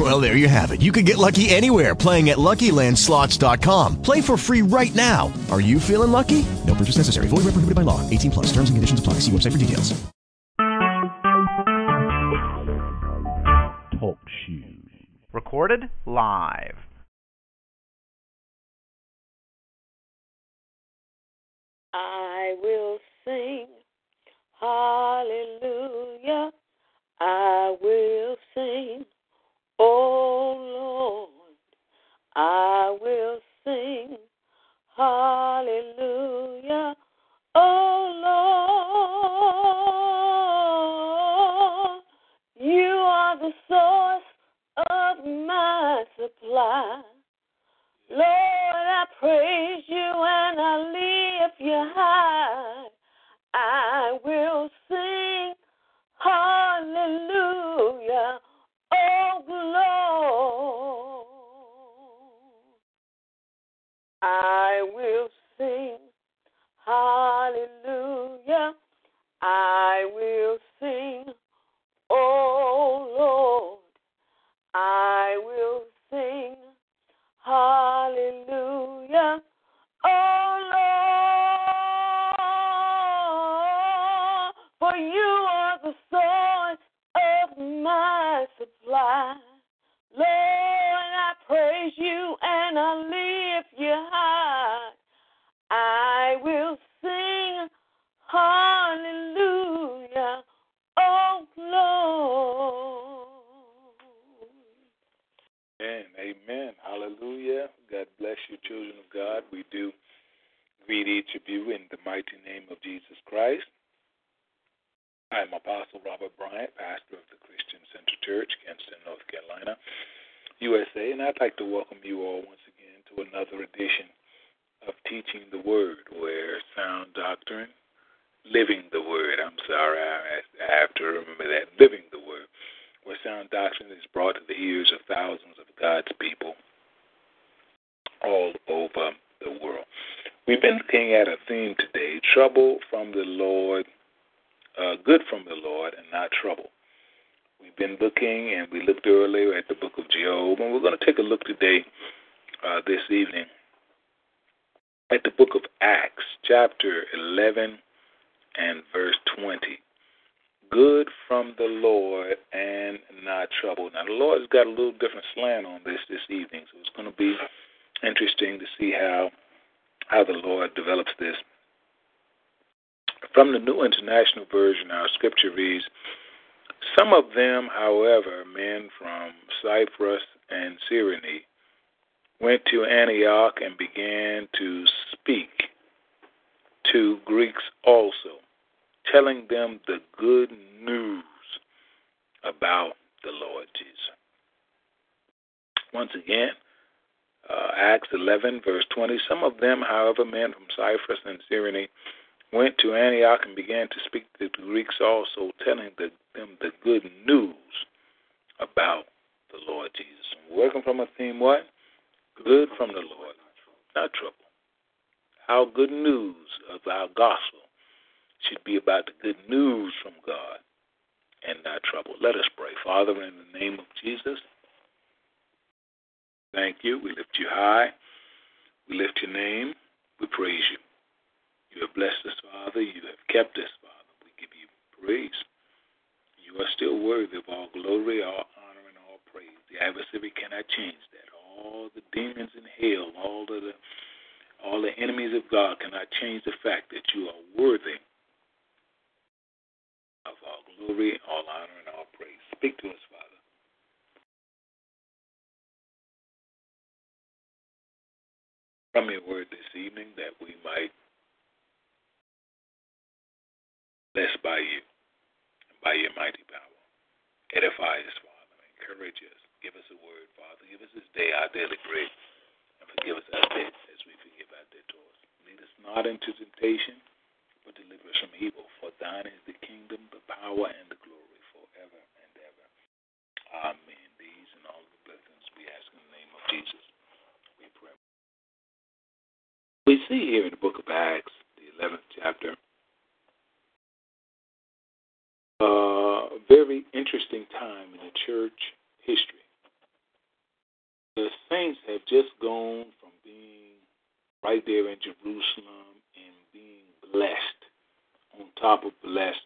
Well, there you have it. You can get lucky anywhere playing at LuckyLandSlots.com. Play for free right now. Are you feeling lucky? No purchase necessary. Void where prohibited by law. 18 plus. Terms and conditions apply. See website for details. Talk shoes. Recorded live. I will sing hallelujah. I will sing, oh Lord. I will sing hallelujah, oh I will sing, oh Lord. I will sing hallelujah, oh Lord. For you are the source of my supply. Lord, I praise you and I lift you high. I will sing hallelujah, oh Lord. Amen. Amen. Hallelujah. God bless you, children of God. We do greet each of you in the mighty name of Jesus Christ. I'm Apostle Robert Bryant, pastor of the Christian Center Church, Kinston, North Carolina, USA, and I'd like to welcome you all once again to another edition of Teaching the Word, where sound doctrine, living the Word, I'm sorry, I have to remember that, living the Word, where sound doctrine is brought to the ears of thousands of God's people all over the world. We've been looking at a theme today trouble from the Lord uh, good from the Lord and not trouble. We've been looking, and we looked earlier at the book of Job, and we're going to take a look today, uh, this evening, at the book of Acts, chapter 11 and verse 20. Good from the Lord and not trouble. Now, the Lord has got a little different slant on this this evening, so it's going to be interesting to see how how the Lord develops this from the New International Version, our scripture reads Some of them, however, men from Cyprus and Cyrene, went to Antioch and began to speak to Greeks also, telling them the good news about the Lord Jesus. Once again, uh, Acts 11, verse 20. Some of them, however, men from Cyprus and Cyrene, went to Antioch and began to speak to the Greeks also, telling the, them the good news about the Lord Jesus. Working from a theme what? Good from the Lord, not trouble. Our good news of our gospel should be about the good news from God and not trouble. Let us pray. Father, in the name of Jesus, thank you. We lift you high. We lift your name. We praise you. You have blessed us, Father. You have kept us, Father. We give you praise. You are still worthy of all glory, all honor, and all praise. The adversary cannot change that. All the demons in hell, all of the all the enemies of God cannot change the fact that you are worthy of all glory, all honor, and all praise. Speak to us, From your word this evening that we might blessed by you and by your mighty power. Edify us, Father. Encourage us. Give us a word, Father. Give us this day our daily bread. And forgive us our debts as we forgive our debtors. Lead us not into temptation, but deliver us from evil. For thine is the kingdom, the power, and the glory forever and ever. Amen. These and all the blessings we ask in the name of Jesus. We pray. We see here in the book of Acts, the 11th chapter, a very interesting time in the church history. The saints have just gone from being right there in Jerusalem and being blessed, on top of blessed.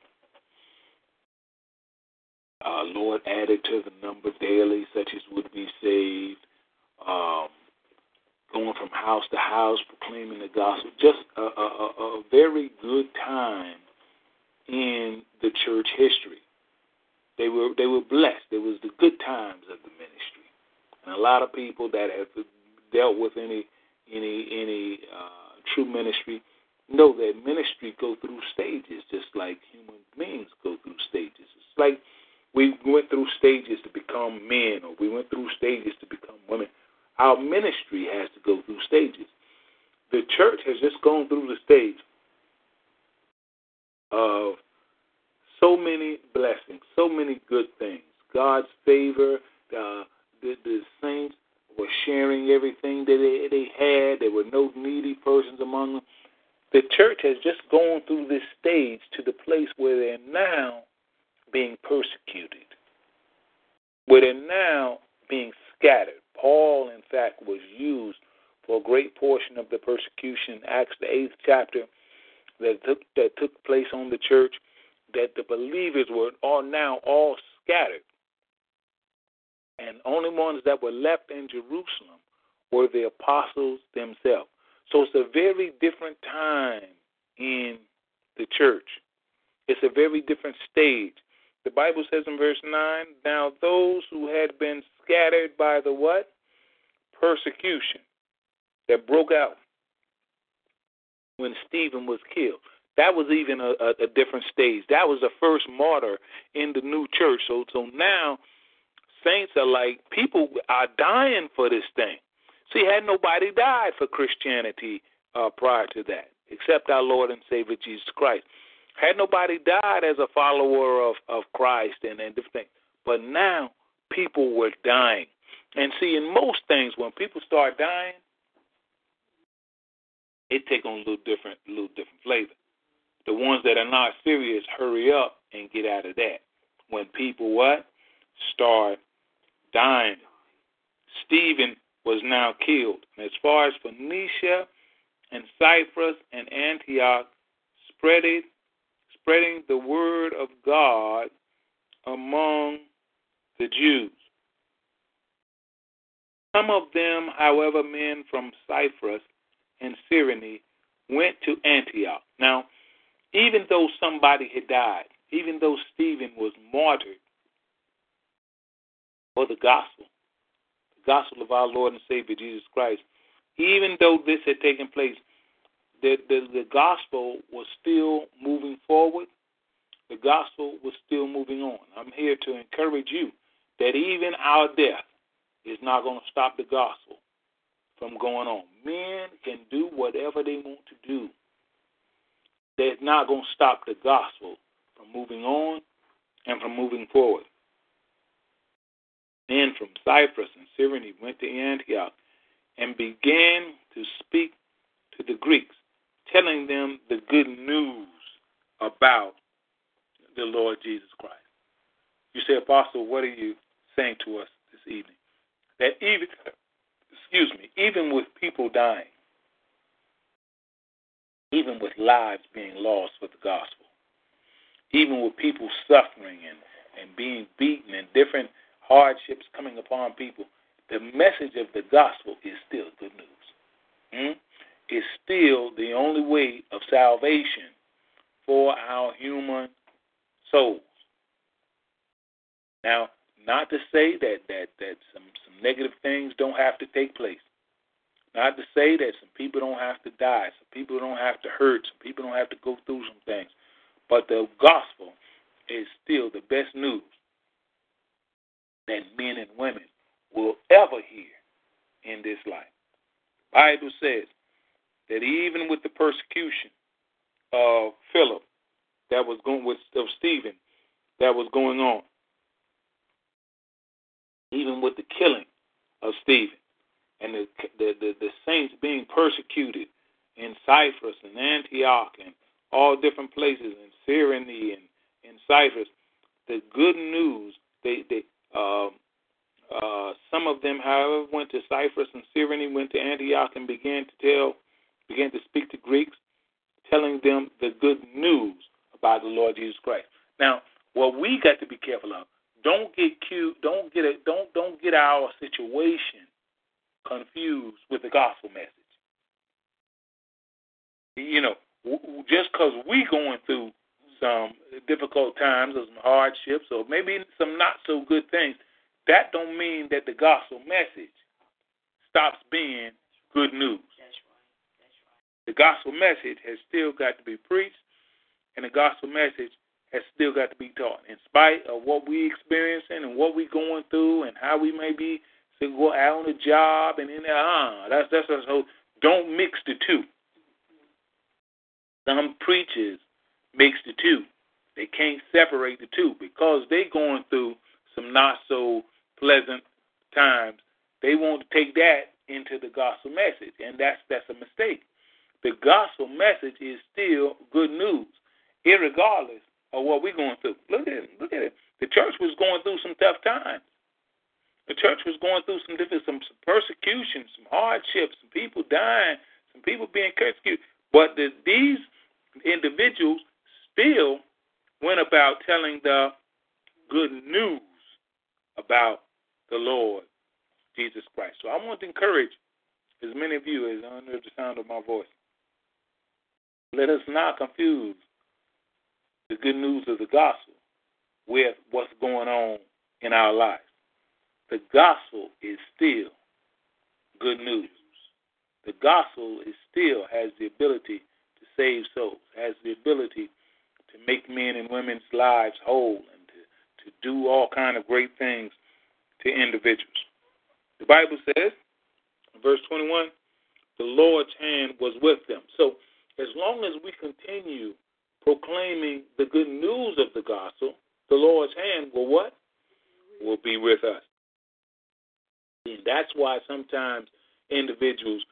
Uh, Lord added to the number daily, such as would be saved. Um, going from house to house, proclaiming the gospel. Just a, a, a very good time in the church history. They were they were blessed. It was the good times of the ministry, and a lot of people that have dealt with any any any uh, true ministry know that ministry go through stages, just like human beings go through stages. It's like we went through stages to become men, or we went through stages to. Our ministry has to go through stages. The church has just gone through the stage of so many blessings, so many good things. God's favor, uh, the, the saints were sharing everything that they, they had. There were no needy persons among them. The church has just gone through this stage to the place where they're now being persecuted, where they're now being scattered. Paul, in fact, was used for a great portion of the persecution, Acts the eighth chapter, that took that took place on the church, that the believers were all now all scattered. And only ones that were left in Jerusalem were the apostles themselves. So it's a very different time in the church. It's a very different stage. The Bible says in verse 9, now those who had been scattered by the what? Persecution that broke out when Stephen was killed. That was even a, a, a different stage. That was the first martyr in the new church. So so now saints are like people are dying for this thing. See, had nobody died for Christianity uh, prior to that, except our Lord and Savior Jesus Christ. Had nobody died as a follower of, of Christ and, and different things. But now people were dying. And see, in most things, when people start dying, it take on a little different, little different flavor. The ones that are not serious, hurry up and get out of that. When people what start dying, Stephen was now killed. And as far as Phoenicia and Cyprus and Antioch, spreading spreading the word of God among the Jews. Some of them, however, men from Cyprus and Cyrene, went to Antioch. Now, even though somebody had died, even though Stephen was martyred for the gospel, the gospel of our Lord and Savior Jesus Christ, even though this had taken place, the, the, the gospel was still moving forward. The gospel was still moving on. I'm here to encourage you that even our death is not going to stop the gospel from going on. Men can do whatever they want to do. That's not going to stop the gospel from moving on and from moving forward. Men from Cyprus and Cyrene went to Antioch and began to speak to the Greeks telling them the good news about the Lord Jesus Christ. You say, Apostle, what are you saying to us this evening? That even, excuse me, even with people dying, even with lives being lost for the gospel, even with people suffering and, and being beaten and different hardships coming upon people, the message of the gospel is still good news. Hmm? is still the only way of salvation for our human souls. Now, not to say that that that some some negative things don't have to take place. Not to say that some people don't have to die, some people don't have to hurt, some people don't have to go through some things. But the gospel is still the best news that men and women will ever hear in this life. The Bible says that even with the persecution of Philip that was going with of Stephen that was going on, even with the killing of Stephen and the the, the, the saints being persecuted in Cyprus and Antioch and all different places in Cyrene and in Cyprus. The good news, they they um, uh, some of them, however, went to Cyprus and Cyrene, went to Antioch, and began to tell, began to speak to Greeks, telling them the good news about the Lord Jesus Christ. Now, what we got to be careful of, don't get cute, don't get it, don't don't get our situation confused with the gospel message. You know, just because we going through some difficult times or some hardships or maybe some not so good things, that don't mean that the gospel message stops being good news. That's right. That's right. The gospel message has still got to be preached, and the gospel message has still got to be taught. In spite of what we're experiencing and what we're going through and how we may be to go out on a job and in there, uh, that's that's so don't mix the two. Some preachers mix the two. They can't separate the two because they're going through some not so pleasant times. They want to take that into the gospel message, and that's that's a mistake. The gospel message is still good news, regardless of what we're going through. Look at it. Look at it. The church was going through some tough times. The church was going through some different, some, some persecution, some hardships, some people dying, some people being persecuted. But the, these individuals still went about telling the good news about the Lord Jesus Christ. So I want to encourage as many of you as under the sound of my voice. Let us not confuse the good news of the gospel with what's going on in our lives. The gospel is still good news. The gospel is still has the ability to save souls, has the ability to make men and women's lives whole and to, to do all kind of great things to individuals. The Bible says, verse 21, the Lord's hand was with them. So as long as we continue proclaiming the good news of the gospel, the Lord's hand will what? Will be with us. And that's why sometimes individuals,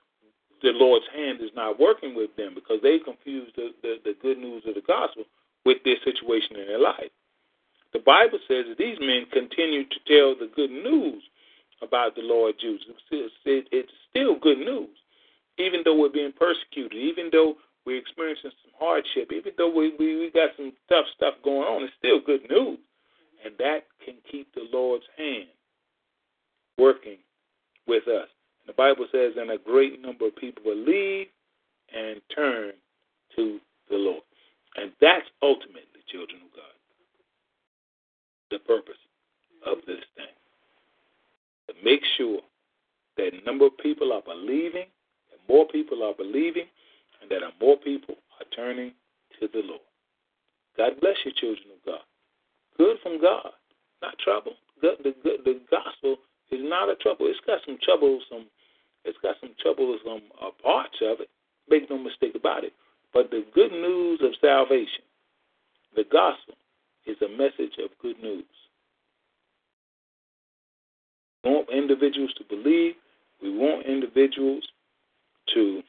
the Lord's hand is not working with them because they confuse the, the, the good news of the gospel with their situation in their life. The Bible says that these men continued to tell the good news about the Lord Jesus. It's still good news, even though we're being persecuted, even though we're experiencing some hardship, even though we, we, we got some tough stuff going on, it's still good news. And that can keep the Lord's hand working with us. And the Bible says, and a great number of people believe and turn to the Lord. And that's ultimately, children of God, the purpose of this thing. To make sure that number of people are believing, that more people are believing, and that more people are turning to the Lord. God bless you, children of God. Good from God, not trouble. The, the, the gospel is not a trouble. It's got some trouble, some it's got some trouble, some uh, parts of it. Make no mistake about it. But the good news of salvation, the gospel, is a message of good news. We want individuals to believe. We want individuals to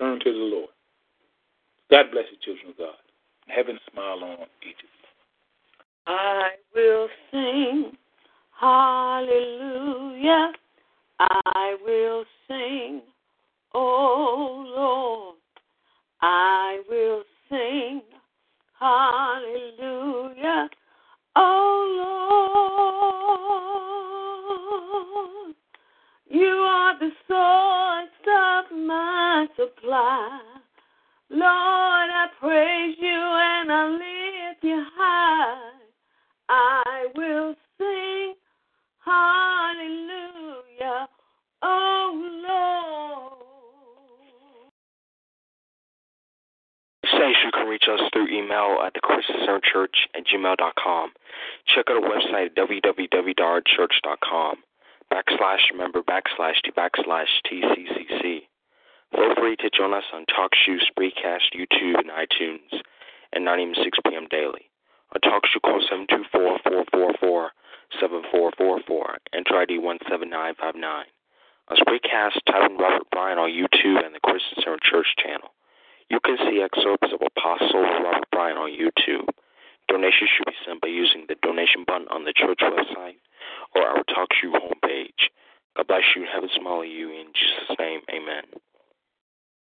turn to the Lord. God bless you, children of God. Heaven smile on each of you. I will sing hallelujah. I will sing, oh Lord. I will sing hallelujah. Oh supply. Lord, I praise you and I lift you high. I will sing hallelujah, oh Lord. Saints, you can reach us through email at thechristiancernchurch at gmail.com. Check out our website at www.church.com. Backslash, remember, backslash, to backslash TCCC. Feel free to join us on TalkShoe, Spreecast, YouTube, and iTunes at 9 a.m. 6 p.m. daily. On TalkShoe, call 724-444-7444, enter ID 17959. On Spreecast, type in Robert Bryant on YouTube and the Christian Center Church channel. You can see excerpts of Apostle Robert Bryant on YouTube. Donations should be sent by using the donation button on the church website or our TalkShoe homepage. God bless you. Heaven smile you. In Jesus' name, amen.